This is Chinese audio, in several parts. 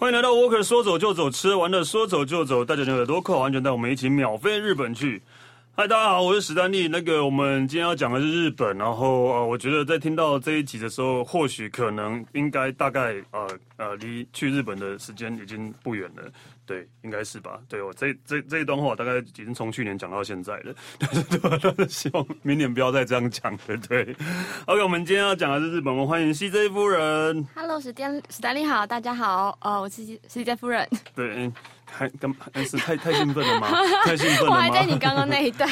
欢迎来到沃克说走就走，吃完了说走就走，带着你的耳朵扣好安全带，我们一起秒飞日本去。嗨，大家好，我是史丹利。那个，我们今天要讲的是日本，然后呃，我觉得在听到这一集的时候，或许可能应该大概呃呃，离去日本的时间已经不远了。对，应该是吧？对，我这这这一段话大概已经从去年讲到现在了，但 是对？但是希望明年不要再这样讲了。对，OK，我们今天要讲的是日本，我们欢迎 CJ 夫人。Hello，史丹史丹利好，大家好，哦，我是 CJ 夫人。对。还刚还是太太兴奋了吗？太兴奋了吗？我还在你刚刚那一段。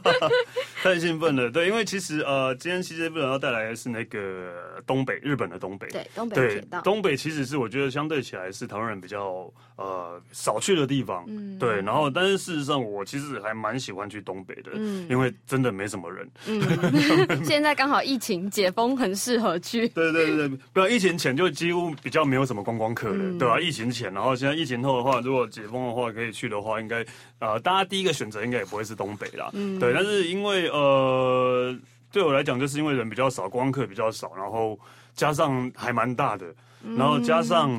太兴奋了，对，因为其实呃，今天 CJ 夫人要带来的是那个东北，日本的东北。对，东北铁道。东北其实是我觉得相对起来是台湾人比较呃少去的地方。嗯。对，然后但是事实上我其实还蛮喜欢去东北的，嗯，因为真的没什么人。嗯。现在刚好疫情解封，很适合去。对对对对，不要疫情前就几乎比较没有什么观光客了，嗯、对吧、啊？疫情前，然后现在疫情后的话，如果解封的话，可以去的话，应该呃，大家第一个选择应该也不会是东北啦。嗯，对。但是因为呃，对我来讲，就是因为人比较少，观光客比较少，然后加上还蛮大的，然后加上、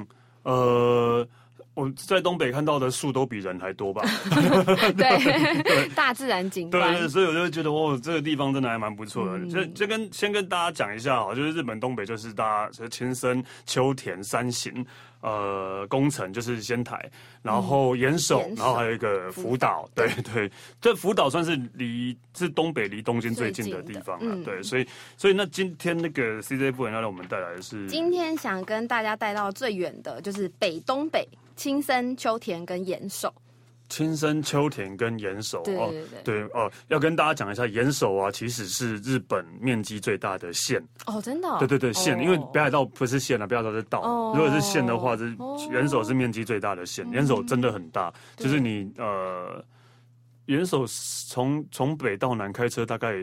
嗯、呃，我在东北看到的树都比人还多吧？对，对大自然景观。对对，所以我就觉得哦，这个地方真的还蛮不错的。嗯、就就跟先跟大家讲一下啊，就是日本东北就是大家青森、秋田、山形。呃，宫城就是仙台，然后岩手，嗯、然后还有一个福岛，对对，这福岛算是离是东北离东京最近的地方了，嗯、对，所以所以那今天那个 CJ 夫人要让我们带来的是，今天想跟大家带到最远的就是北东北，青森、秋田跟岩手。青森、秋田跟岩手哦，对哦，要跟大家讲一下，岩手啊，其实是日本面积最大的县。哦，真的，对对对，县，因为北海道不是县啊，北海道是道，如果是县的话，是岩手是面积最大的县，岩手真的很大，就是你呃，岩手从从北到南开车大概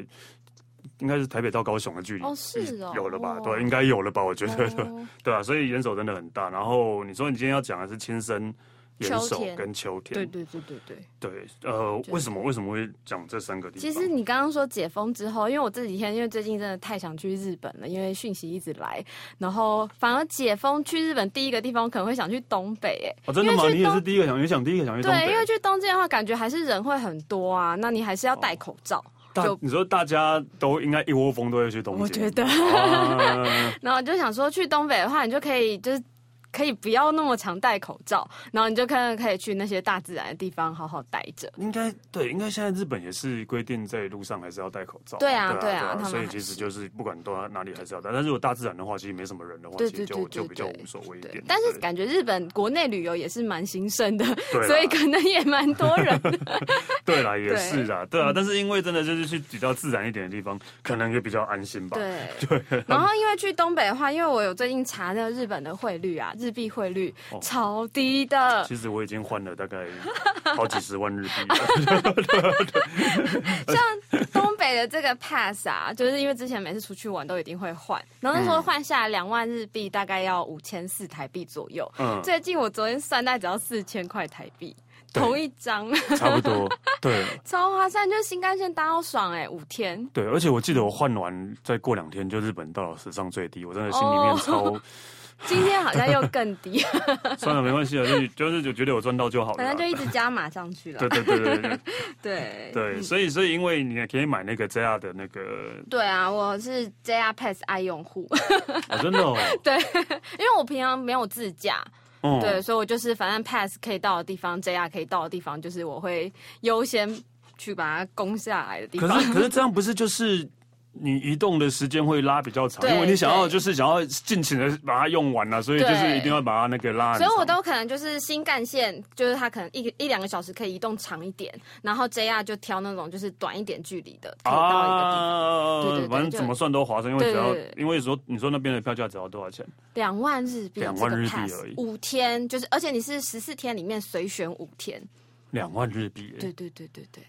应该是台北到高雄的距离，哦是哦，有了吧？对，应该有了吧？我觉得，对啊，所以岩手真的很大。然后你说你今天要讲的是亲身。岩手跟秋天，对对对对对对，呃，为什么为什么会讲这三个地方？其实你刚刚说解封之后，因为我这几天因为最近真的太想去日本了，因为讯息一直来，然后反而解封去日本第一个地方可能会想去东北，哎，哦，真的吗？你也是第一个想，你想第一个想去东北？对，因为去东京的话，感觉还是人会很多啊，那你还是要戴口罩。就你说大家都应该一窝蜂都会去东北，我觉得，然后就想说去东北的话，你就可以就是。可以不要那么常戴口罩，然后你就看看可以去那些大自然的地方好好待着。应该对，应该现在日本也是规定在路上还是要戴口罩。对啊，对啊，所以其实就是不管到哪里还是要戴。但如果大自然的话，其实没什么人的话，其实就就比较无所谓一点。但是感觉日本国内旅游也是蛮兴盛的，所以可能也蛮多人。对啦，也是啦，对啊。但是因为真的就是去比较自然一点的地方，可能也比较安心吧。对 对。然后因为去东北的话，因为我有最近查那个日本的汇率啊。日币汇率超低的，其实我已经换了大概好几十万日币。像东北的这个 pass 啊，就是因为之前每次出去玩都一定会换，然后那时候换下来两万日币大概要五千四台币左右。嗯，最近我昨天算，大概只要四千块台币，同一张，差不多，对，超划算，就是新干线搭到爽哎，五天。对，而且我记得我换完再过两天就日本到了史上最低，我真的心里面超。今天好像又更低，算了，没关系了，就是就是就觉得我赚到就好了，反正就一直加码上去了。对对对对对。所以所以因为你也可以买那个 JR 的那个，对啊，我是 JR Pass 爱用户，真的哦，对，因为我平常没有自驾，对，所以我就是反正 Pass 可以到的地方，JR 可以到的地方，就是我会优先去把它攻下来的地方。可是可是这样不是就是？你移动的时间会拉比较长，因为你想要就是想要尽情的把它用完了，所以就是一定要把它那个拉。所以我都可能就是新干线，就是它可能一一两个小时可以移动长一点，然后 JR 就挑那种就是短一点距离的，可以到一个地方。对对，反正怎么算都划算，因为只要因为说你说那边的票价只要多少钱？两万日币，两万日币而已。五天就是，而且你是十四天里面随选五天，两万日币。对对对对对。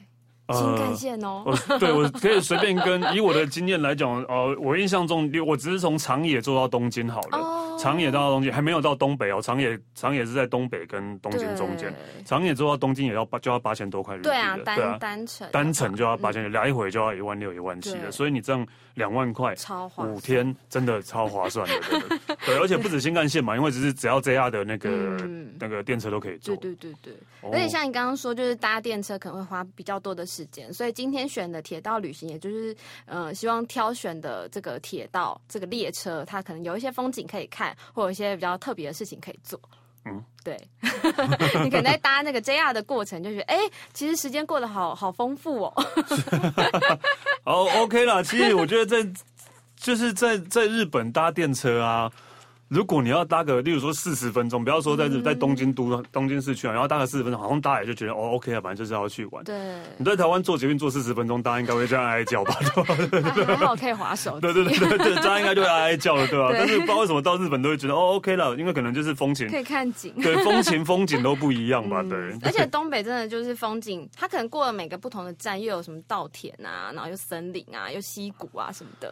新干线哦，我对我可以随便跟以我的经验来讲，呃，我印象中我只是从长野坐到东京好了，哦、长野到东京还没有到东北哦，长野长野是在东北跟东京中间，长野坐到东京也要八就要八千多块日币，对啊，单啊。单程单程就要八千，来回就要一万六一万七的，所以你这样两万块，超划算，五天真的超划算的，对，对，而且不止新干线嘛，因为只是只要 JR 的那个、嗯、那个电车都可以坐，对对对对，哦、而且像你刚刚说，就是搭电车可能会花比较多的时间，所以今天。选的铁道旅行，也就是呃，希望挑选的这个铁道这个列车，它可能有一些风景可以看，或有一些比较特别的事情可以做。嗯，对，你可能在搭那个 JR 的过程，就觉得哎、欸，其实时间过得好好丰富哦。好，OK 啦。其实我觉得在就是在在日本搭电车啊。如果你要搭个，例如说四十分钟，不要说在在东京都东京市区啊，然后搭个四十分钟，好像大家也就觉得哦，OK 啊，反正就是要去玩。对。你在台湾做捷运坐四十分钟，大家应该会这样哀哀叫吧？对吧？还好可以滑手。对对对对对，大家应该就会哀哀叫了，对吧？但是不知道为什么到日本都会觉得哦，OK 了，因为可能就是风情。可以看景。对，风情风景都不一样吧？对。而且东北真的就是风景，它可能过了每个不同的站，又有什么稻田啊，然后又森林啊，又溪谷啊什么的。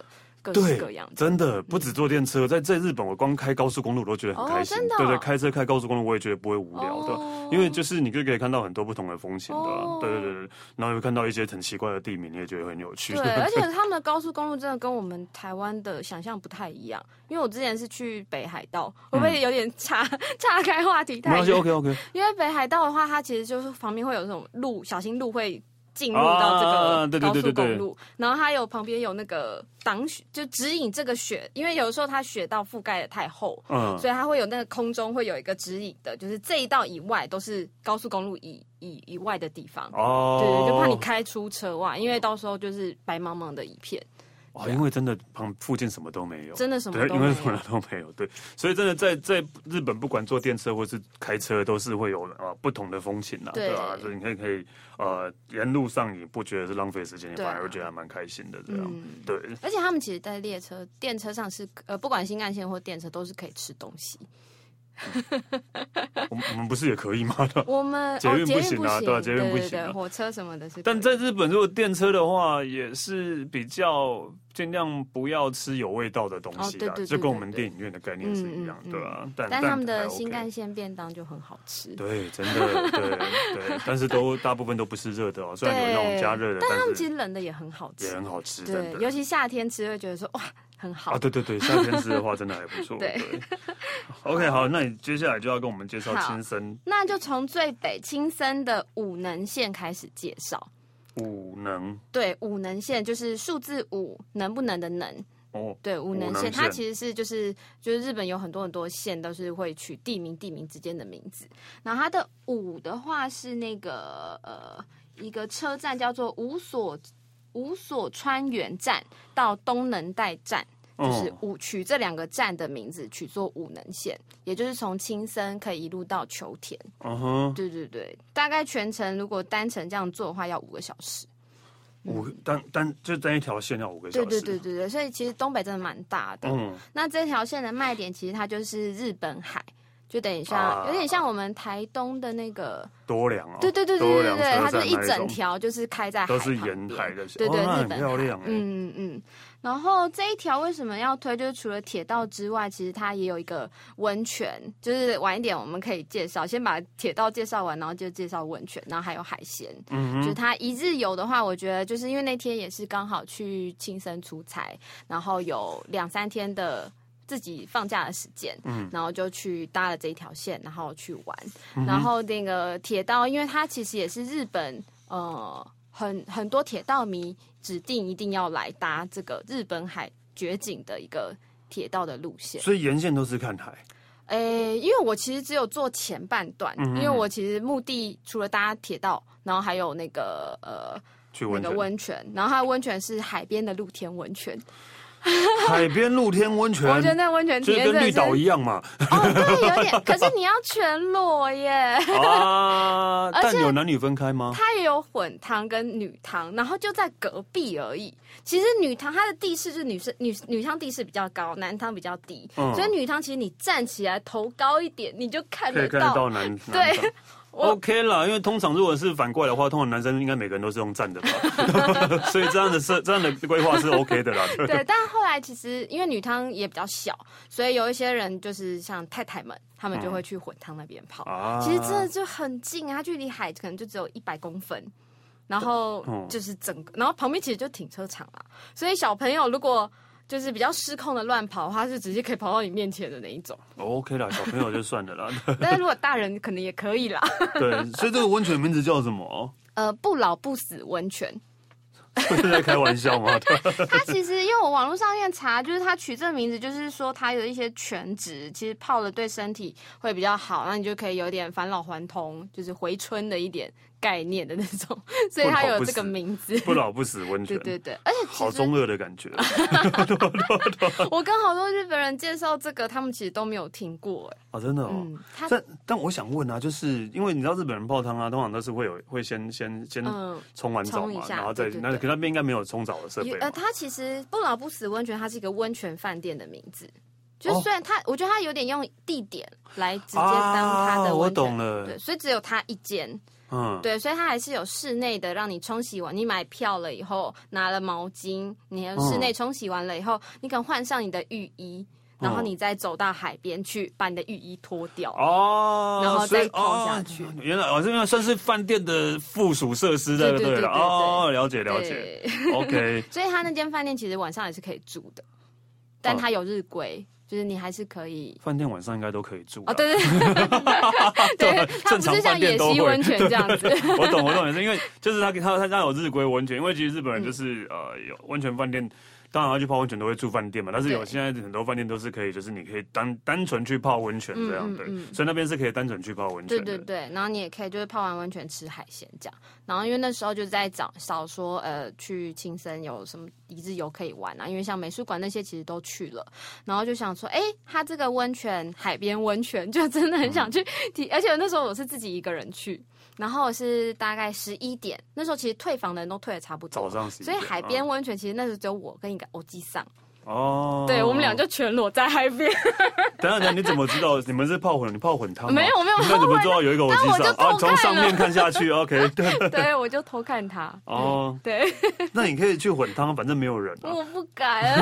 对，真的不止坐电车，在在日本，我光开高速公路我都觉得很开心。对对，开车开高速公路我也觉得不会无聊的，因为就是你就可以看到很多不同的风景的。对对对对，然后又看到一些很奇怪的地名，你也觉得很有趣。对，而且他们的高速公路真的跟我们台湾的想象不太一样，因为我之前是去北海道，会不会有点岔岔开话题？没关系，OK OK。因为北海道的话，它其实就是旁边会有这种路，小心路会。进入到这个高速公路，然后它有旁边有那个挡雪，就指引这个雪，因为有的时候它雪道覆盖的太厚，嗯，所以它会有那个空中会有一个指引的，就是这一道以外都是高速公路以以以外的地方，哦，对对，就怕你开出车外，因为到时候就是白茫茫的一片。啊，因为真的旁附近什么都没有，真的什么都没有，因为什么都没有，对，所以真的在在日本，不管坐电车或是开车，都是会有啊不同的风情呐，对。吧？所以你可以可以呃沿路上你不觉得是浪费时间，你反而会觉得还蛮开心的这样，对。而且他们其实，在列车、电车上是呃，不管新干线或电车，都是可以吃东西。我们我们不是也可以吗？我们捷运不行啊，对啊？捷运不行，火车什么的是。但在日本，如果电车的话，也是比较尽量不要吃有味道的东西的，就跟我们电影院的概念是一样，对吧？但他们的新干线便当就很好吃。对，真的，对对。但是都大部分都不是热的哦，虽然有那种加热的，但他们其实冷的也很好吃，也很好吃。对，尤其夏天吃会觉得说哇。很好啊，对对对，夏天吃的话真的还不错。对，对，OK，好，那你接下来就要跟我们介绍青森，那就从最北青森的武能县开始介绍。武能，对，武能县就是数字五，能不能的能。哦，对，武能县，它其实是就是就是日本有很多很多县都是会取地名地名之间的名字，然后它的武的话是那个呃一个车站叫做五所。五所川原站到东能代站，就是五取这两个站的名字取作五能线，也就是从青森可以一路到秋田。嗯哼，对对对，大概全程如果单程这样做的话，要五个小时。五单单就单一条线要五个小时。对对对对对，所以其实东北真的蛮大的。嗯，那这条线的卖点其实它就是日本海。就等一下，有点像我们台东的那个多良啊，对对对对对对，它是一整条，就是开在海都是沿海的，对对，很漂亮。嗯嗯嗯。然后这一条为什么要推？就是除了铁道之外，其实它也有一个温泉。就是晚一点我们可以介绍，先把铁道介绍完，然后就介绍温泉，然后还有海鲜。嗯，就是它一日游的话，我觉得就是因为那天也是刚好去青森出差，然后有两三天的。自己放假的时间，嗯，然后就去搭了这一条线，然后去玩。嗯、然后那个铁道，因为它其实也是日本，呃，很很多铁道迷指定一定要来搭这个日本海绝景的一个铁道的路线。所以沿线都是看海。诶，因为我其实只有坐前半段，嗯、因为我其实目的除了搭铁道，然后还有那个呃，去那个温泉，然后它的温泉是海边的露天温泉。海边露天温泉，我觉得那温泉体验跟绿岛一样嘛。哦，对，有点。可是你要全裸耶。啊！但有男女分开吗？它也有混汤跟女汤，然后就在隔壁而已。其实女汤它的地势是女生女女汤地势比较高，男汤比较低，所以女汤其实你站起来头高一点，你就看得到。可以看得到男。对。OK 啦，因为通常如果是反过来的话，通常男生应该每个人都是用站的吧，所以这样的设这样的规划是 OK 的啦。对，对，但后来其实因为女汤也比较小，所以有一些人就是像太太们，他们就会去混汤那边泡。啊、其实真的就很近，它距离海可能就只有一百公分，然后就是整个，然后旁边其实就停车场啊，所以小朋友如果。就是比较失控的乱跑，它是直接可以跑到你面前的那一种。OK 啦，小朋友就算了啦。但是如果大人可能也可以啦。对，所以这个温泉名字叫什么？呃，不老不死温泉。是在开玩笑吗？他其实因为我网络上面查，就是他取这个名字，就是说他有一些全职，其实泡了对身体会比较好，那你就可以有点返老还童，就是回春的一点。概念的那种，所以它有这个名字“不老不死温泉”。对对对，而且好中二的感觉。我跟好多日本人介绍这个，他们其实都没有听过哎。啊，真的哦。嗯、但但我想问啊，就是因为你知道日本人泡汤啊，通常都是会有会先先先冲完澡嘛，然后再那可那边应该没有冲澡的设备。呃，它其实“不老不死温泉”它是一个温泉饭店的名字，就虽然它，我觉得它有点用地点来直接当它的。我懂了。对，所以只有它一间。嗯，对，所以它还是有室内的，让你冲洗完，你买票了以后，拿了毛巾，你室内冲洗完了以后，你可能换上你的浴衣，然后你再走到海边去，把你的浴衣脱掉哦，然后再泡下去。原来哦，这边算是饭店的附属设施，对不对了？哦，了解了解。OK，所以他那间饭店其实晚上也是可以住的，但它有日规。就是你还是可以，饭店晚上应该都可以住哦。对对对，它 不是像野溪温泉这样子。我懂我懂，也是因为就是他他他家有日归温泉，因为其实日本人就是、嗯、呃有温泉饭店。当然要去泡温泉都会住饭店嘛，但是有现在很多饭店都是可以，就是你可以单单纯去泡温泉这样的，嗯嗯、所以那边是可以单纯去泡温泉。对对对，然后你也可以就是泡完温泉吃海鲜这样。然后因为那时候就在找少说呃去青森有什么一日游可以玩啊，因为像美术馆那些其实都去了，然后就想说，哎，它这个温泉海边温泉就真的很想去而且那时候我是自己一个人去。然后是大概十一点，那时候其实退房的人都退的差不多，早上所以海边温泉其实那时候只有我跟一个欧吉桑。哦，对，我们俩就全裸在海边。等下等下，你怎么知道你们是泡混？你泡混汤？没有没有，那怎么知道有一个欧吉桑？啊，从上面看下去，OK，对 对，我就偷看他。哦，对，那你可以去混汤，反正没有人。我不敢。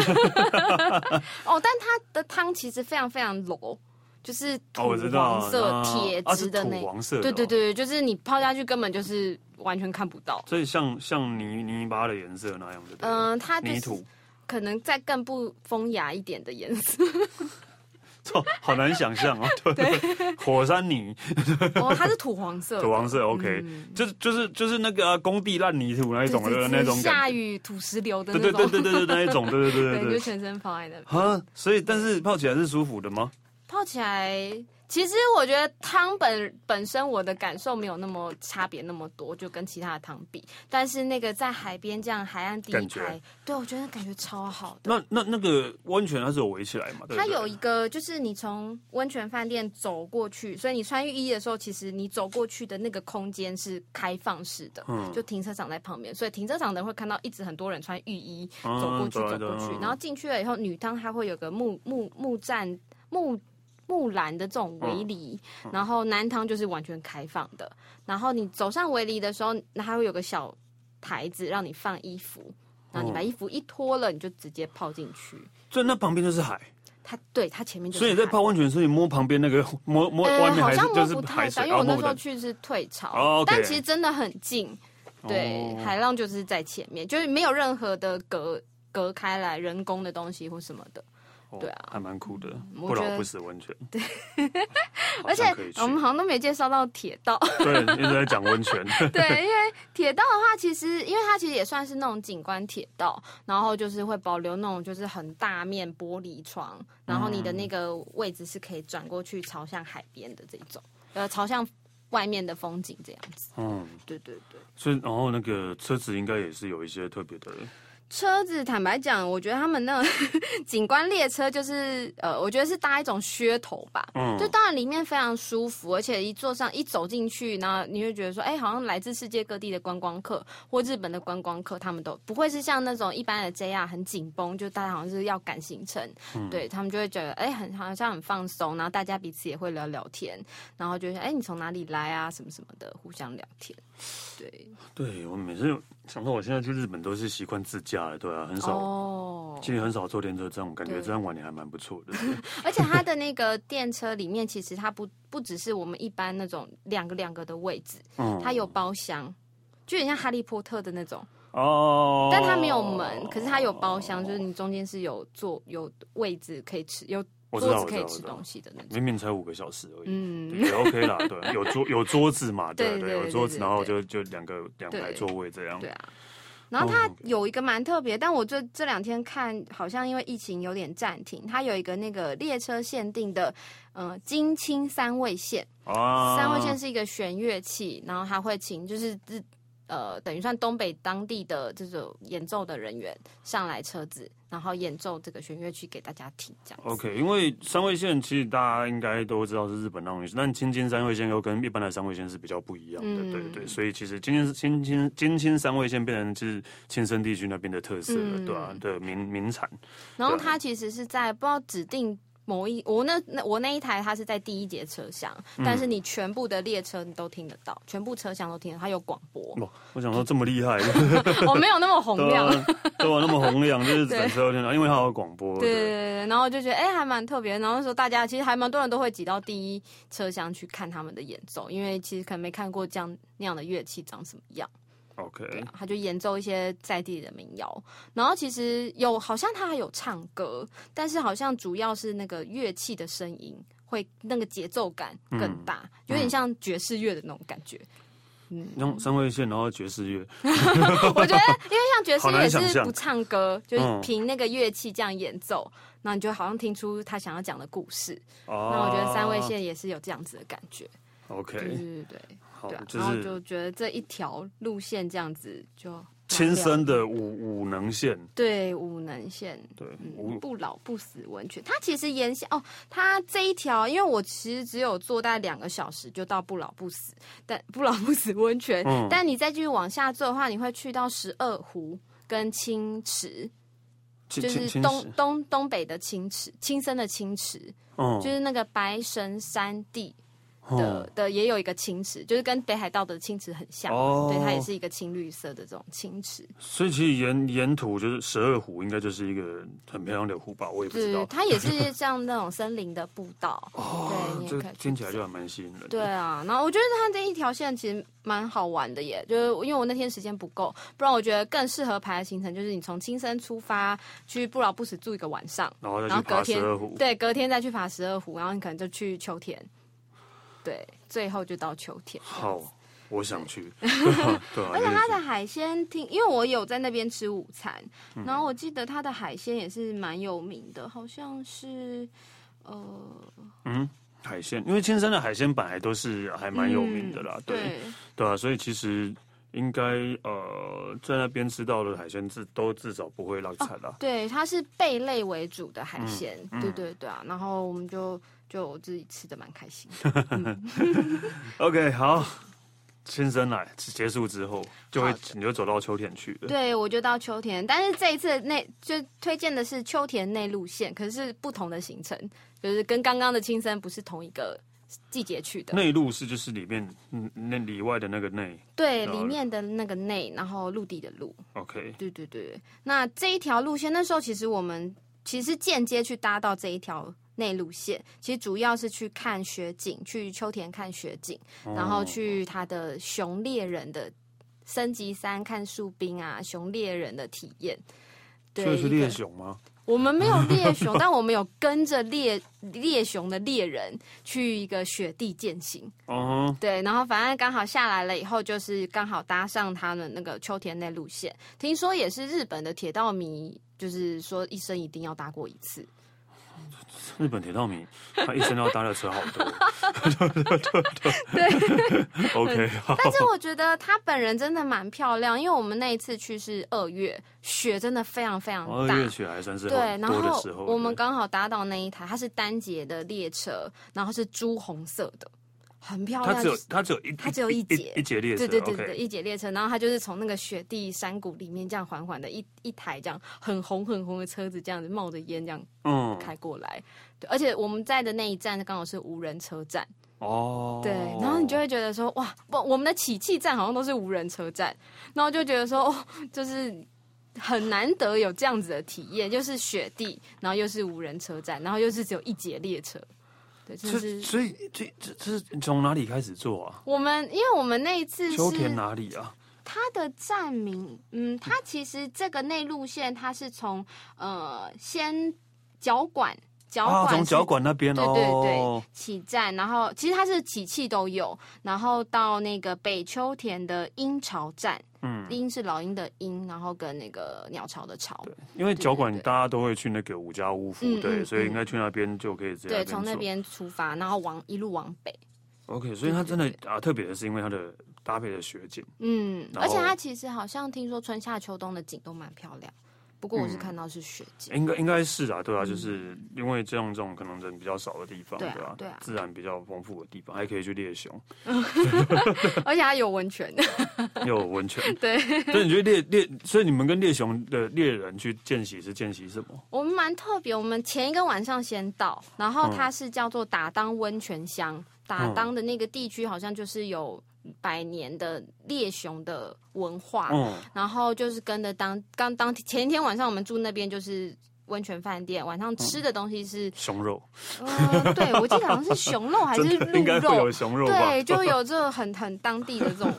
哦，但它的汤其实非常非常柔。就是土黄色铁质的那，黄色对对对，就是你泡下去根本就是完全看不到，所以像像泥泥巴的颜色那样的。嗯，它泥土。可能再更不风雅一点的颜色，错好难想象啊！对，火山泥哦，它是土黄色，土黄色 OK，就是就是就是那个工地烂泥土那一种的那种，下雨土石流的，那种。对对对对对那一种，对对对。对，就全身泡在那。哈，所以但是泡起来是舒服的吗？泡起来，其实我觉得汤本本身我的感受没有那么差别那么多，就跟其他的汤比。但是那个在海边这样海岸第一排，对我觉得感觉超好的。那那那个温泉它是有围起来嘛？对对，它有一个，就是你从温泉饭店走过去，所以你穿浴衣的时候，其实你走过去的那个空间是开放式的，嗯，就停车场在旁边，所以停车场的人会看到一直很多人穿浴衣走过去、嗯、走过去，然后进去了以后，女汤它会有个木木木栈木。木兰的这种围篱，嗯、然后南汤就是完全开放的。然后你走上围篱的时候，那还会有个小台子让你放衣服，然后你把衣服一脱了，你就直接泡进去。所以那旁边就是海。它对它前面就是。所以你在泡温泉，的时候，你摸旁边那个摸摸外面还是就是海水。因为我那时候去是退潮，哦、但其实真的很近。对，哦、海浪就是在前面，就是没有任何的隔隔开来人工的东西或什么的。对啊，还蛮酷的，不老不死温泉。对，而且我们好像都没介绍到铁道。对，一直在讲温泉。对，因为铁道的话，其实因为它其实也算是那种景观铁道，然后就是会保留那种就是很大面玻璃窗，然后你的那个位置是可以转过去朝向海边的这种，呃，朝向外面的风景这样子。嗯，对对对。所以，然后那个车子应该也是有一些特别的。车子坦白讲，我觉得他们那种 景观列车就是呃，我觉得是搭一种噱头吧。嗯，就当然里面非常舒服，而且一坐上一走进去，然后你会觉得说，哎、欸，好像来自世界各地的观光客或日本的观光客，他们都不会是像那种一般的 JR 很紧绷，就大家好像是要赶行程。嗯，对他们就会觉得，哎、欸，很好像很放松，然后大家彼此也会聊聊天，然后就是，哎、欸，你从哪里来啊，什么什么的，互相聊天。对，对我每次想到我现在去日本都是习惯自驾的，对啊，很少，哦，其实很少坐电车，这样感觉这样玩也还蛮不错的。而且它的那个电车里面，其实它不不只是我们一般那种两个两个的位置，嗯，它有包厢，就很像哈利波特的那种哦，但它没有门，可是它有包厢，就是。你中间是有坐有位置可以吃有。桌子可以吃东西的那种，明明才五个小时而已，嗯，也 OK 啦，对，有桌有桌子嘛，对对，有桌子，然后就就两个两排座位这样，对啊。然后它有一个蛮特别，但我这这两天看好像因为疫情有点暂停，它有一个那个列车限定的，呃，金青三味线。啊，三味线是一个弦乐器，然后他会请就是日。呃，等于算东北当地的这种演奏的人员上来车子，然后演奏这个弦乐曲给大家听，这样。OK，因为三味线其实大家应该都知道是日本那种，但津轻三味线又跟一般的三味线是比较不一样的，嗯、对对。所以其实津轻津轻津轻三味线变成是青森地区那边的特色了，嗯、对吧、啊？的名名产。然后它其实是在不知道指定。某一我那那我那一台它是在第一节车厢，嗯，但是你全部的列车你都听得到，全部车厢都听得到，它有广播。哦，我想说这么厉害，我 没有那么洪亮，对啊，那么洪亮，就是整车都听到，因为它有广播。对对对对，然后就觉得哎、欸、还蛮特别，然后说大家其实还蛮多人都会挤到第一车厢去看他们的演奏，因为其实可能没看过这样那样的乐器长什么样。OK，他就演奏一些在地的民谣，然后其实有好像他还有唱歌，但是好像主要是那个乐器的声音会那个节奏感更大，嗯、有点像爵士乐的那种感觉。嗯，用三味线然后爵士乐，我觉得因为像爵士乐也是不唱歌，就是凭那个乐器这样演奏，那、嗯、你就好像听出他想要讲的故事。哦，那我觉得三味线也是有这样子的感觉。OK，对对对。对、啊就是，然后就觉得这一条路线这样子就亲生的武武能线，对武能线，对、嗯、不老不死温泉，它其实沿线哦，它这一条，因为我其实只有坐大概两个小时就到不老不死，但 不老不死温泉、嗯，但你再继续往下坐的话，你会去到十二湖跟青池，就是东东东北的青池，青森的青池，嗯，就是那个白神山地。的的也有一个青池，就是跟北海道的青池很像，哦、对，它也是一个青绿色的这种青池。所以其实沿沿途就是十二湖，应该就是一个很漂亮的湖吧？我也不知道。它也是像那种森林的步道，哦、对，你这听起来就还蛮吸引人的。对啊，然后我觉得它这一条线其实蛮好玩的耶，就是因为我那天时间不够，不然我觉得更适合排的行程就是你从青森出发去不老不死住一个晚上，然后再去爬十二湖，对，隔天再去爬十二湖，然后你可能就去秋田。对，最后就到秋天。好，我想去。对。啊，而且它的海鲜听，因为我有在那边吃午餐，嗯，然后我记得它的海鲜也是蛮有名的，好像是呃，嗯，海鲜，因为青山的海鲜本来都是还蛮有名的啦，对，对啊，所以其实应该呃，在那边吃到的海鲜至都至少不会浪惨啦，哦。对，它是贝类为主的海鲜，嗯，对对对啊，然后我们就。就我自己吃的蛮开心的。嗯、OK，好，青森来结束之后，就会你就走到秋田去了。对，我就到秋田，但是这一次内就推荐的是秋田内路线，可是不同的行程，就是跟刚刚的青森不是同一个季节去的。内陆是就是里面嗯那里外的那个内，对，里面的那个内，然后陆地的陆。OK，对对对，那这一条路线那时候其实我们其实间接去搭到这一条。内路线其实主要是去看雪景，去秋田看雪景，哦、然后去他的熊猎人的升级山看树冰啊，熊猎人的体验。对，这是猎熊吗？我们没有猎熊，但我们有跟着猎猎熊的猎人去一个雪地健行。哦，对，然后反正刚好下来了以后，就是刚好搭上他们那个秋田那路线，听说也是日本的铁道迷，就是说一生一定要搭过一次。日本铁道迷，他一生要搭的车好多。对，OK。但是我觉得他本人真的蛮漂亮，因为我们那一次去是二月，雪真的非常非常大。二月雪还算是对，然后我们刚好搭到那一台，它是单节的列车，然后是朱红色的。很漂亮，它只有它只有一它只有一节一节列车，对对对对，一节列车，然后它就是从那个雪地山谷里面这样缓缓的一一台这样很红很红的车子这样子冒着烟这样嗯开过来，对，而且我们在的那一站刚好是无人车站哦，对，然后你就会觉得说哇，不我们的起气站好像都是无人车站，然后就觉得说哦，就是很难得有这样子的体验，就是雪地，然后又是无人车站，然后又是只有一节列车。对，就是所以这这这是从哪里开始做啊？我们因为我们那一次是秋田哪里啊？它的站名，嗯，它其实这个内路线它是从呃先脚管。脚管从角馆那边哦，对对对起站，然后其实它是起气都有，然后到那个北秋田的鹰巢站。嗯，鹰是老鹰的鹰，然后跟那个鸟巢的巢。对，因为酒馆大家都会去那个五家屋府，对，所以应该去那边就可以直接。对，从那边出发，然后往一路往北。OK，所以它真的啊，特别的是因为它的搭配的雪景。嗯，而且它其实好像听说春夏秋冬的景都蛮漂亮。不过我是看到是雪景，应该应该是啊，对啊，就是因为这样这种可能人比较少的地方，对啊，对啊，自然比较丰富的地方，还可以去猎熊，而且还有温泉，有温泉，对。所以你觉得猎猎，所以你们跟猎熊的猎人去见习是见习什么？我们蛮特别，我们前一个晚上先到，然后它是叫做打当温泉乡，打当的那个地区好像就是有。百年的猎熊的文化，嗯，然后就是跟着当刚当前一天晚上我们住那边就是温泉饭店，晚上吃的东西是熊肉，呃，对，我记得好像是熊肉还是 鹿肉，应该会有熊肉，对，就有这个很很当地的这种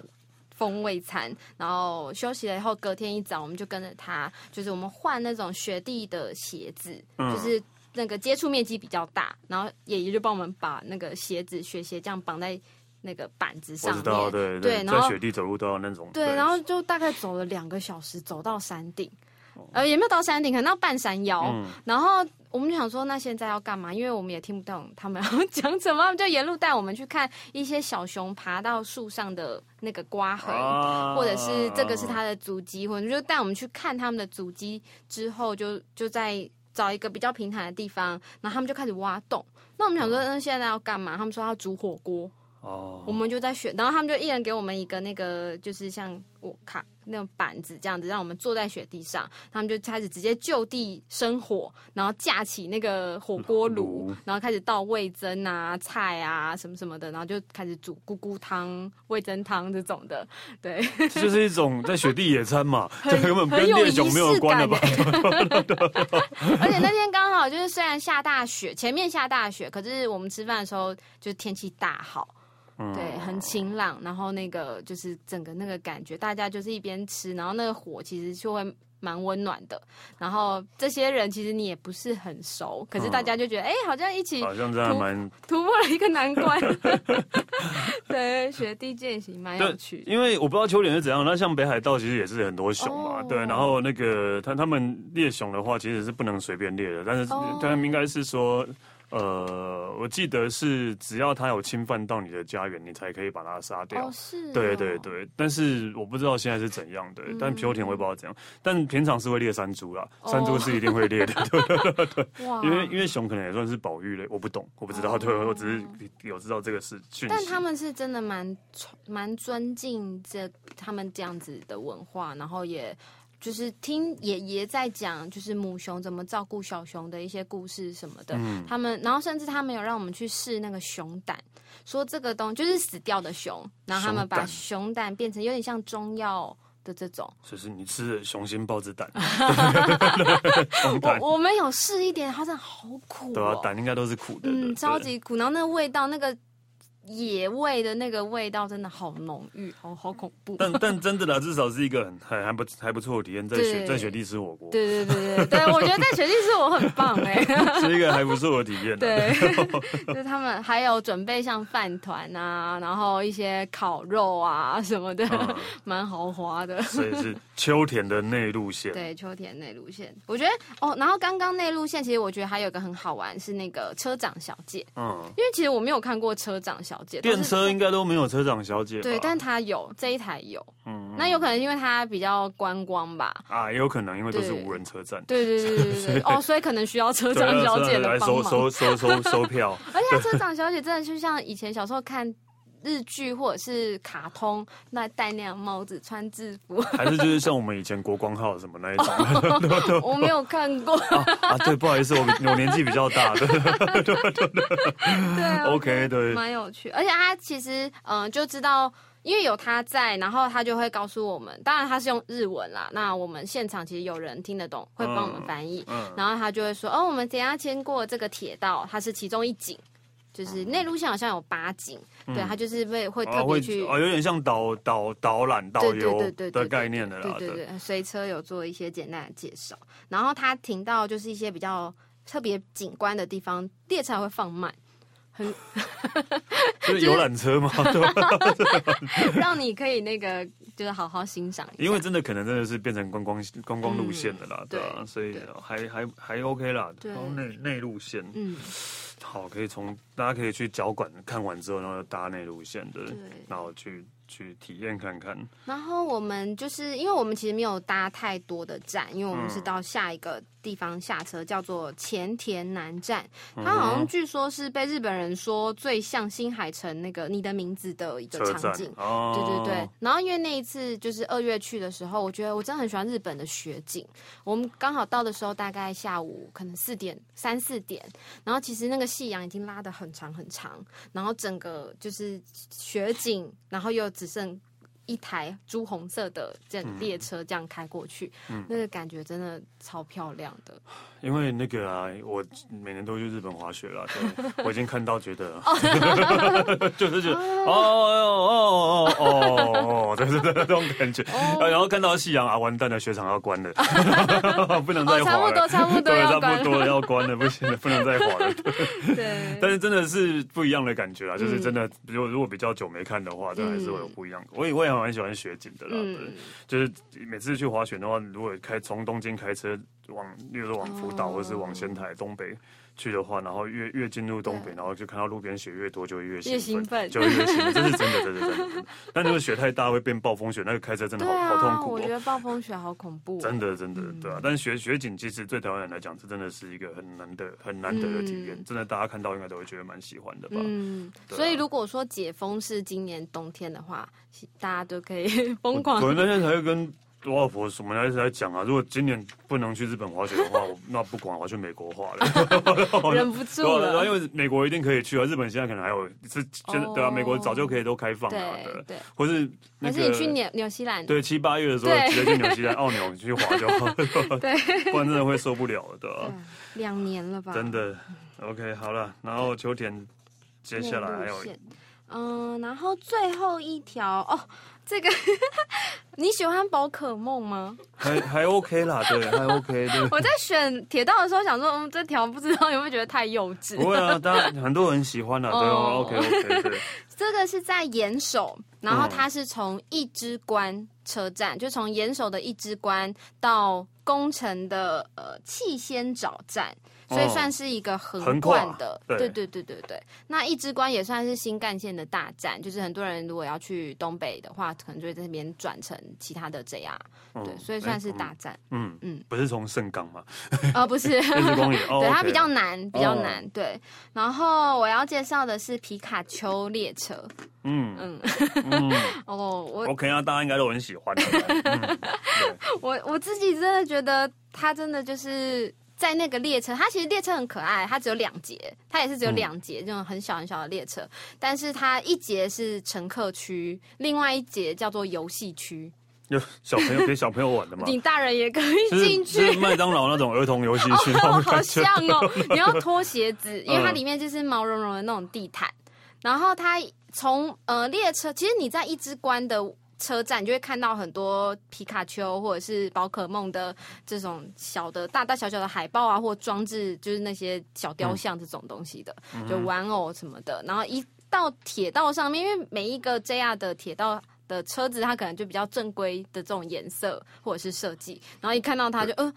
风味餐。然后休息了以后，隔天一早我们就跟着他，就是我们换那种雪地的鞋子，嗯，就是那个接触面积比较大，然后爷爷就帮我们把那个鞋子雪鞋这样绑在。那个板子上面，对对，对，然后在雪地走路都要那种。对，然后就大概走了两个小时，走到山顶，呃，也没有到山顶，可能到半山腰。嗯、然后我们就想说，那现在要干嘛？因为我们也听不懂他们要 讲什么，他们就沿路带我们去看一些小熊爬到树上的那个刮痕，啊、或者是这个是它的足迹，或者就带我们去看他们的足迹。之后就就在找一个比较平坦的地方，然后他们就开始挖洞。那我们想说，那现在要干嘛？他们说要煮火锅。哦，我们就在雪，然后他们就一人给我们一个那个，就是像我卡那种板子这样子，让我们坐在雪地上。他们就开始直接就地生火，然后架起那个火锅炉，然后开始倒味增啊、菜啊什么什么的，然后就开始煮咕咕汤、味增汤这种的。对，这就是一种在雪地野餐嘛，这根本跟猎熊没有关的吧？而且那天刚好就是虽然下大雪，前面下大雪，可是我们吃饭的时候就是天气大好。对，很晴朗，然后那个就是整个那个感觉，大家就是一边吃，然后那个火其实就会蛮温暖的。然后这些人其实你也不是很熟，可是大家就觉得，哎、嗯，好像一起，好像这样蛮突破了一个难关。对，雪地健行蛮有趣。因为我不知道秋田是怎样，那像北海道其实也是很多熊嘛，哦、对。然后那个他他们猎熊的话，其实是不能随便猎的，但是他们应该是说。呃，我记得是只要他有侵犯到你的家园，你才可以把他杀掉。哦，是哦。对对对，但是我不知道现在是怎样的。嗯、但秋田我也不知道怎样。但平常是会猎山猪啦，山猪是一定会猎的。哦、对对对。哇。因为因为熊可能也算是保育类，我不懂，我不知道。哦、对，我只是有知道这个事情。但他们是真的蛮蛮尊敬这他们这样子的文化，然后也。就是听爷爷在讲，就是母熊怎么照顾小熊的一些故事什么的。嗯、他们，然后甚至他们有让我们去试那个熊胆，说这个东西就是死掉的熊，然后他们把熊胆变成有点像中药的这种。就是你吃的熊心豹子胆。我我们有试一点，它真的好苦，哦。对啊，胆应该都是苦的。嗯，超级苦。然后那个味道，那个野味的那个味道真的好浓郁，好好恐怖。但但真的啦，至少是一个很还还不还不错的体验，在雪在雪地吃火锅。对对对对对，我觉得在雪地吃我很棒哎，是一个还不错的体验。对，就是他们还有准备像饭团啊，然后一些烤肉啊什么的，蛮豪华的。所以是秋田的内陆线。对，秋田内陆线，我觉得哦，然后刚刚内陆线其实我觉得还有个很好玩是那个车长小姐，嗯，因为其实我没有看过车长小姐。电车应该都没有车长小姐，对，但他有这一台有，嗯，那有可能因为他比较观光吧，啊，也有可能因为都是无人车站，对对对对对，哦，所以可能需要车长小姐来收收收收收票，而且车长小姐真的就像以前小时候看日剧或者是卡通，那戴那样帽子穿制服，还是就是像我们以前国光号什么那一种，我没有看过。啊，对，不好意思，我我年纪比较大，对对对对，OK，对，蛮有趣，而且他其实嗯就知道，因为有他在，然后他就会告诉我们，当然他是用日文啦，那我们现场其实有人听得懂，会帮我们翻译，然后他就会说，哦，我们等下经过这个铁道，它是其中一景。就是内陆线好像有八景，嗯、对，他就是会会特别去哦，有点像导导导览导游的概念的啦，对对对，随车有做一些简单的介绍，然后他停到就是一些比较特别景观的地方，列车会放慢，很，就是游览车吗？让你可以那个就是好好欣赏，因为真的可能真的是变成观光观光路线的啦，嗯、对啊，所以还还还 OK 啦，对，内内陆线，嗯。好，可以从大家可以去脚馆看完之后，然后搭那路线的，对然后去。去体验看看，然后我们就是因为我们其实没有搭太多的站，因为我们是到下一个地方下车，叫做前田南站。它好像据说是被日本人说最像新海诚那个你的名字的一个场景。哦，对对对。然后因为那一次就是二月去的时候，我觉得我真的很喜欢日本的雪景。我们刚好到的时候大概下午可能四点三四点，然后其实那个夕阳已经拉得很长很长，然后整个就是雪景，然后又。只剩一台朱红色的这列车这样开过去，嗯、那个感觉真的超漂亮的。因为那个啊，我每年都去日本滑雪了，对，我已经看到觉得，就是觉得，哦哦哦哦哦哦，就是这种感觉。然后看到夕阳啊，完蛋了，雪场要关了，不能再滑了。差不多，差不多要差不多要关了，不行了，不能再滑了。对，但是真的是不一样的感觉啊，就是真的，如果如果比较久没看的话，这还是会有不一样的。我也我也蛮喜欢雪景的啦，对，就是每次去滑雪的话，如果开从东京开车。往，例如说往福岛或者是往仙台东北去的话，然后越越进入东北，然后就看到路边雪越多，就会越兴奋，就会越兴奋，这是真的，真的，真的。但如果雪太大会变暴风雪，那个开车真的好好痛苦。我觉得暴风雪好恐怖。真的，真的，对啊。但是雪雪景其实对台湾人来讲，这真的是一个很难得、很难得的体验。真的，大家看到应该都会觉得蛮喜欢的吧？嗯。所以如果说解封是今年冬天的话，大家都可以 疯狂。可能那天才会跟。我老婆什么来在讲啊？如果今年不能去日本滑雪的话，我那不管，我去美国滑了。忍不住了。然后因为美国一定可以去啊，日本现在可能还有是真的对啊，美国早就可以都开放了。对对。或是还是你去纽纽西兰？对，七八月的时候直接去纽西兰、澳纽去滑就好了。对，不然真的会受不了的。两年了吧？真的。OK，好了，然后秋田接下来还有，嗯，然后最后一条哦。这个 你喜欢宝可梦吗？还还 OK 啦，对，还 OK。对，我在选铁道的时候想说，嗯，这条不知道有没有觉得太幼稚？不会啊，当然很多人喜欢啦，对，OK OK。对，这个是在岩手，然后它是从一之关车站，就从岩手的一之关到宫城的呃气仙沼站。所以算是一个横贯的，对对对对对。那一之关也算是新干线的大站，就是很多人如果要去东北的话，可能就会在那边转成其他的 JR。对，所以算是大站。嗯嗯，不是从盛冈吗？啊，不是 对，它比较难，比较难。对，然后我要介绍的是皮卡丘列车。嗯嗯 嗯。哦，我 OK 啊，大家应该都很喜欢的。我我自己真的觉得它真的就是。在那个列车，它其实列车很可爱，它只有两节，它也是只有两节，这种很小很小的列车。但是它一节是乘客区，另外一节叫做游戏区，有小朋友给小朋友玩的吗？你大人也可以进去，是麦当劳那种儿童游戏区，好像哦。你要脱鞋子，因为它里面就是毛茸茸的那种地毯。然后它从呃列车，其实你在一之关的车站，你就会看到很多皮卡丘或者是宝可梦的这种小的大大小小的海报啊，或装置，就是那些小雕像这种东西的，嗯、就玩偶什么的。然后一到铁道上面，因为每一个 JR 的铁道的车子，它可能就比较正规的这种颜色或者是设计，然后一看到它就呃。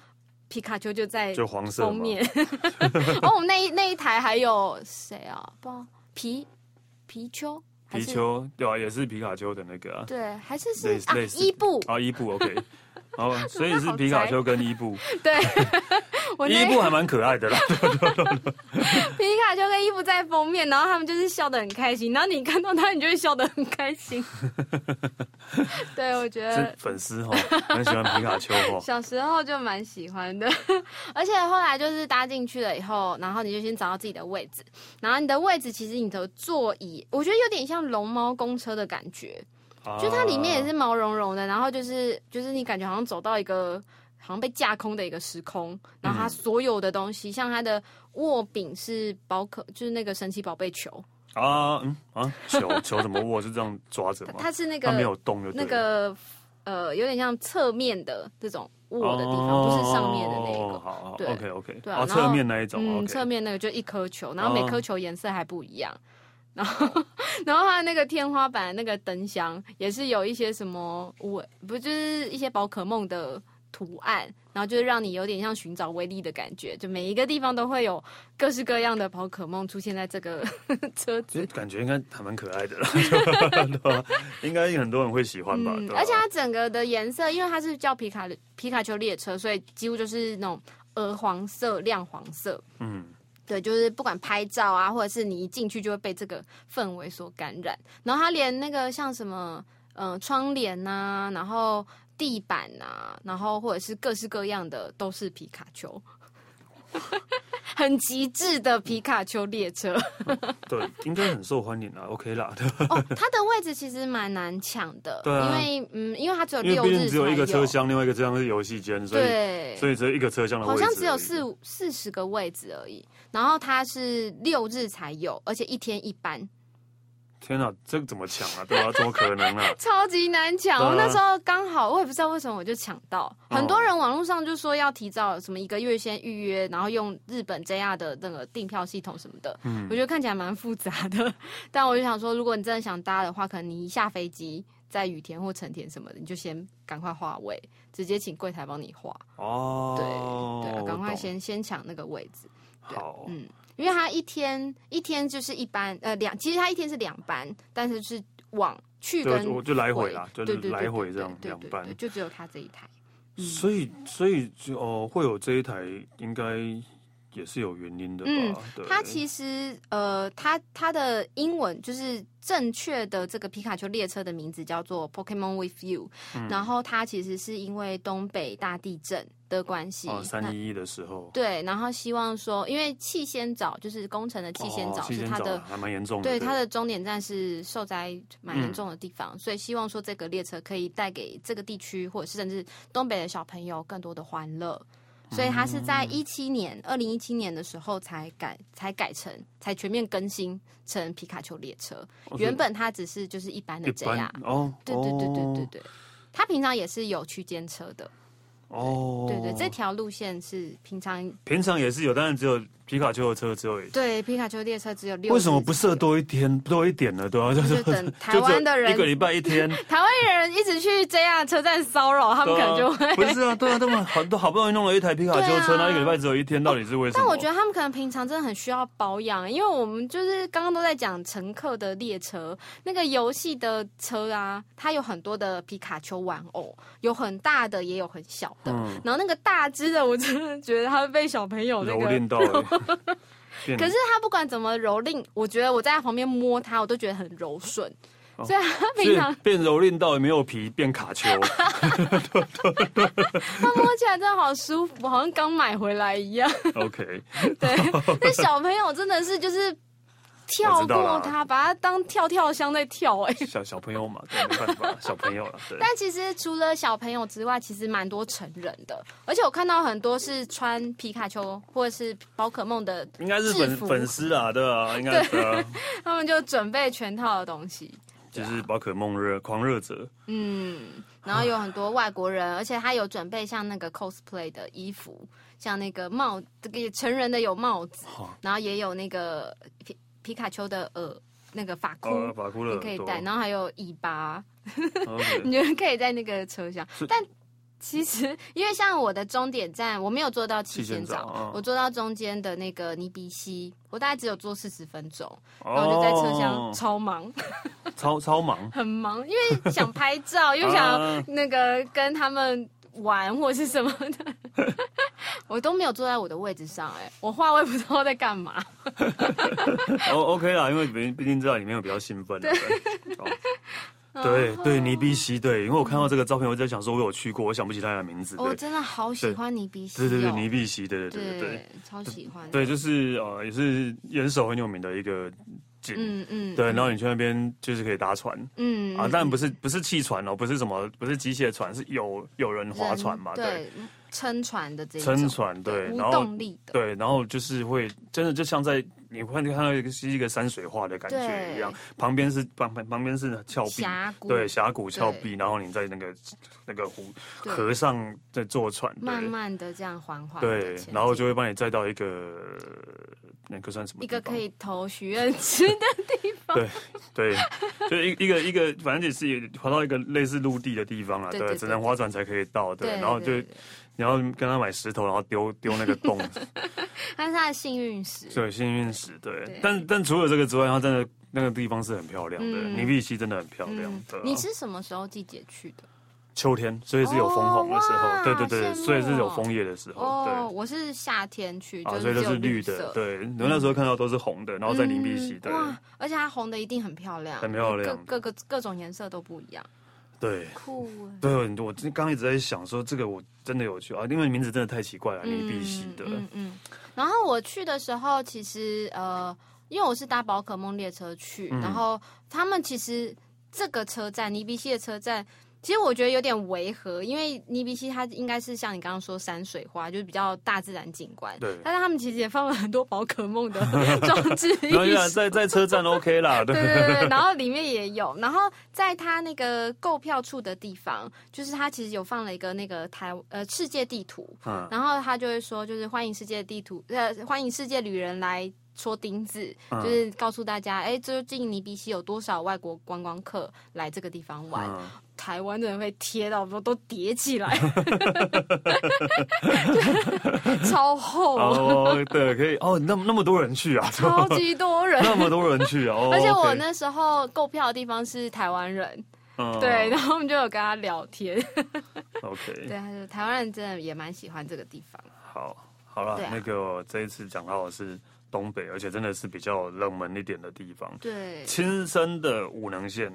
皮卡丘就在就黄色封面，哦，我们那一那一台还有谁啊？不，皮皮丘，皮丘对啊，也是皮卡丘的那个啊，对，还是是啊，伊布啊，伊布，OK。哦，所以是皮卡丘跟伊布，对，伊布还蛮可爱的啦。皮卡丘跟伊布在封面，然后他们就是笑得很开心，然后你看到他，你就会笑得很开心。对，我觉得粉丝哈很喜欢皮卡丘哈，小时候就蛮喜欢的，而且后来就是搭进去了以后，然后你就先找到自己的位置，然后你的位置其实你的座椅，我觉得有点像龙猫公车的感觉。就它里面也是毛茸茸的，然后就是就是你感觉好像走到一个好像被架空的一个时空，然后它所有的东西，嗯、像它的握柄是宝可，就是那个神奇宝贝球啊，嗯啊，球球怎么握？是这样抓着吗？它是那个它没有动的，那个呃有点像侧面的这种握的地方，哦、不是上面的那个。哦、好，好对，OK OK，对啊，侧面那一种，嗯，侧面那个就一颗球，然后每颗球颜色还不一样。然后，然后它那个天花板那个灯箱也是有一些什么，我不就是一些宝可梦的图案，然后就是让你有点像寻找威力的感觉，就每一个地方都会有各式各样的宝可梦出现在这个 车子，感觉应该还蛮可爱的啦，应该很多人会喜欢吧？嗯、而且它整个的颜色，因为它是叫皮卡皮卡丘列车，所以几乎就是那种鹅黄色、亮黄色，嗯。对，就是不管拍照啊，或者是你一进去就会被这个氛围所感染。然后它连那个像什么，嗯、窗帘呐，然后地板呐，然后或者是各式各样的都是皮卡丘。很极致的皮卡丘列车，对，应该很受欢迎啦。OK 啦，哦，它的位置其实蛮难抢的，对，因为嗯，因为它只有六日只有一个车厢，另外一个车厢是游戏间，所以对，所以只有一个车厢的位置，好像只有四四十个位置而已。然后它是六日才有，而且一天一班。天哪，这个怎么抢啊？对啊，怎么可能啊？超级难抢！啊、我那时候刚好，我也不知道为什么我就抢到。哦、很多人网络上就说要提早什么一个月先预约，然后用日本 JR 的那个订票系统什么的。嗯，我觉得看起来蛮复杂的。但我就想说，如果你真的想搭的话，可能你一下飞机在羽田或成田什么的，你就先赶快划位，直接请柜台帮你划。哦，对对，赶快先先抢那个位置。好，嗯。因为他一天一天就是一班，呃，两其实他一天是两班，但是是往去跟就，就来回啦，就是来回这样两班，就只有他这一台。嗯、所以所以就哦、呃，会有这一台，应该也是有原因的吧？嗯，对他其实呃，他他的英文就是。正确的这个皮卡丘列车的名字叫做 Pokemon with You，、嗯、然后他其实是因为东北大地震的关系，哦，三一一的时候，对，然后希望说，因为气仙沼就是工程的气仙沼是它的，还蛮严重的，对，它的终点站是受灾蛮严重的地方，嗯、所以希望说这个列车可以带给这个地区或者是甚至东北的小朋友更多的欢乐。所以它是在一七年，二零一七年的时候才改，才改成，才全面更新成皮卡丘列车。原本它只是就是一般的这样。哦，对对对对对对，它平常也是有区间车的。哦，对对，这条路线是平常平常也是有，但是只有。皮卡丘的车只有对，皮卡丘列车只有六。为什么不设多一天多一点呢？对啊，就是等台湾的人一个礼拜一天，台湾人一直去 JR 车站骚扰，他们可能就会不是啊，对啊，他们好都好不容易弄了一台皮卡丘车，那一个礼拜只有一天，到底是为什么？但我觉得他们可能平常真的很需要保养，因为我们就是刚刚都在讲乘客的列车，那个游戏的车啊，它有很多的皮卡丘玩偶，有很大的也有很小的，然后那个大只的，我真的觉得它会被小朋友那个蹂躏到。可是他不管怎么蹂躏，我觉得我在旁边摸他，我都觉得很柔顺。哦、所以他平常变蹂躏到也没有皮，变卡丘。他摸起来真的好舒服，好像刚买回来一样。OK，对，那小朋友真的是就是跳过它，把它当跳跳箱在跳。哎，小小朋友嘛，对，没办法，小朋友了。对。但其实除了小朋友之外，其实蛮多成人的，而且我看到很多是穿皮卡丘或者是宝可梦的，应该是粉粉丝啊，对啊，应该 是。他们就准备全套的东西，就是宝可梦热狂热者。嗯，然后有很多外国人，而且他有准备像那个 cosplay 的衣服。像那个帽，这个成人的有帽子，然后也有那个皮皮卡丘的耳，那个发箍，发箍你可以戴，然后还有尾巴，你觉得可以在那个车厢。但其实，因为像我的终点站，我没有坐到七仙沼，我坐到中间的那个尼比西，我大概只有坐四十分钟，然后就在车厢超忙，超超忙，很忙，因为想拍照，又想那个跟他们。玩或是什么的，我都没有坐在我的位置上，哎，我话我也不知道在干嘛。o，OK 啦，因为毕毕竟知道里面有比较兴奋的。对对，尼比西，对，因为我看到这个照片，我在想说，我有去过，我想不起他的名字。我真的好喜欢尼比西，对对对，尼比西，对对对对，超喜欢。对，就是呃，也是岩手很有名的一个。嗯嗯，对，然后你去那边就是可以搭船，嗯啊，但不是不是汽船哦，不是什么不是机械船，是有有人划船嘛，对，撑船的这种，撑船对，然后对，然后就是会真的就像在你会看到一个是一个山水画的感觉一样，旁边是旁旁旁边是峭壁，对，峡谷峭壁，然后你在那个那个湖河上在坐船，慢慢的这样缓缓，对，然后就会帮你载到一个。那个算什么？一个可以投许愿池的地方。对对，就一一个一个，反正也是滑到一个类似陆地的地方啊。对，只能划船才可以到。对，然后就你要跟他买石头，然后丢丢那个洞。那是他的幸运石。对，幸运石。对，但但除了这个之外，它真的那个地方是很漂亮的。尼比西真的很漂亮的。你是什么时候季节去的？秋天，所以是有枫红的时候，对对对，所以是有枫叶的时候。对，我是夏天去，所以都是绿的。对，你那时候看到都是红的，然后在尼比西，对。哇，而且它红的一定很漂亮，很漂亮，各个各种颜色都不一样。对，酷。对，我刚刚一直在想说，这个我真的有去啊，因为名字真的太奇怪了，你必须的。嗯嗯。然后我去的时候，其实呃，因为我是搭宝可梦列车去，然后他们其实这个车站，尼比西的车站。其实我觉得有点违和，因为尼比西它应该是像你刚刚说山水画，就是比较大自然景观。对。但是他们其实也放了很多宝可梦的 装置。然后在 在车站 OK 啦，对对对。然后里面也有，然后在它那个购票处的地方，就是它其实有放了一个那个台呃世界地图。嗯。然后他就会说，就是欢迎世界地图呃欢迎世界旅人来戳钉子，就是告诉大家，哎，究竟尼比西有多少外国观光客来这个地方玩。台湾的人会贴到都都叠起来，超厚哦。对，可以哦，那么那么多人去啊，超级多人，那么多人去啊。而且我那时候购票的地方是台湾人，对，然后我们就有跟他聊天。OK，对，他说台湾人真的也蛮喜欢这个地方。好，好了，那个这一次讲到的是东北，而且真的是比较冷门一点的地方。对，青森的武能线。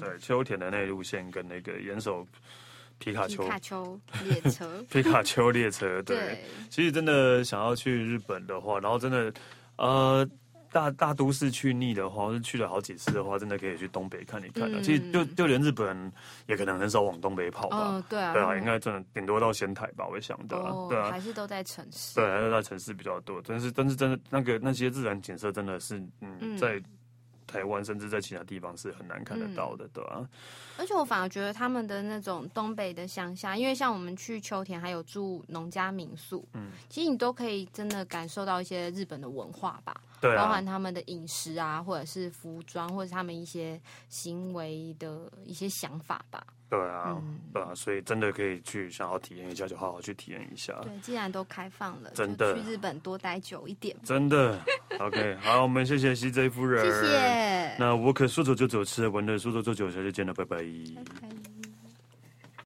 对，秋田的那路线跟那个岩手皮卡丘、皮卡丘列车、皮卡丘列车，对，对其实真的想要去日本的话，然后真的呃大大都市去腻的话，或是去了好几次的话，真的可以去东北看一看的。嗯、其实就就连日本人也可能很少往东北跑吧，哦、对啊，对啊，应该真的顶多到仙台吧，我想的，哦、对啊，还是都在城市，对，还是在城市比较多。但是但是真的那个那些自然景色真的是嗯，嗯。在。台湾甚至在其他地方是很难看得到的，嗯、对吧、啊？而且我反而觉得他们的那种东北的乡下，因为像我们去秋田还有住农家民宿，嗯，其实你都可以真的感受到一些日本的文化吧，对、啊，包含他们的饮食啊，或者是服装，或者是他们一些行为的一些想法吧。对啊，嗯、对啊，所以真的可以去想要体验一下，就好好去体验一下。对，既然都开放了，真的去日本多待久一点。真的，OK，好，我们谢谢 CJ 夫人，谢谢。那我可说走就走，吃完的说走就走，下次见了，拜拜。拜拜。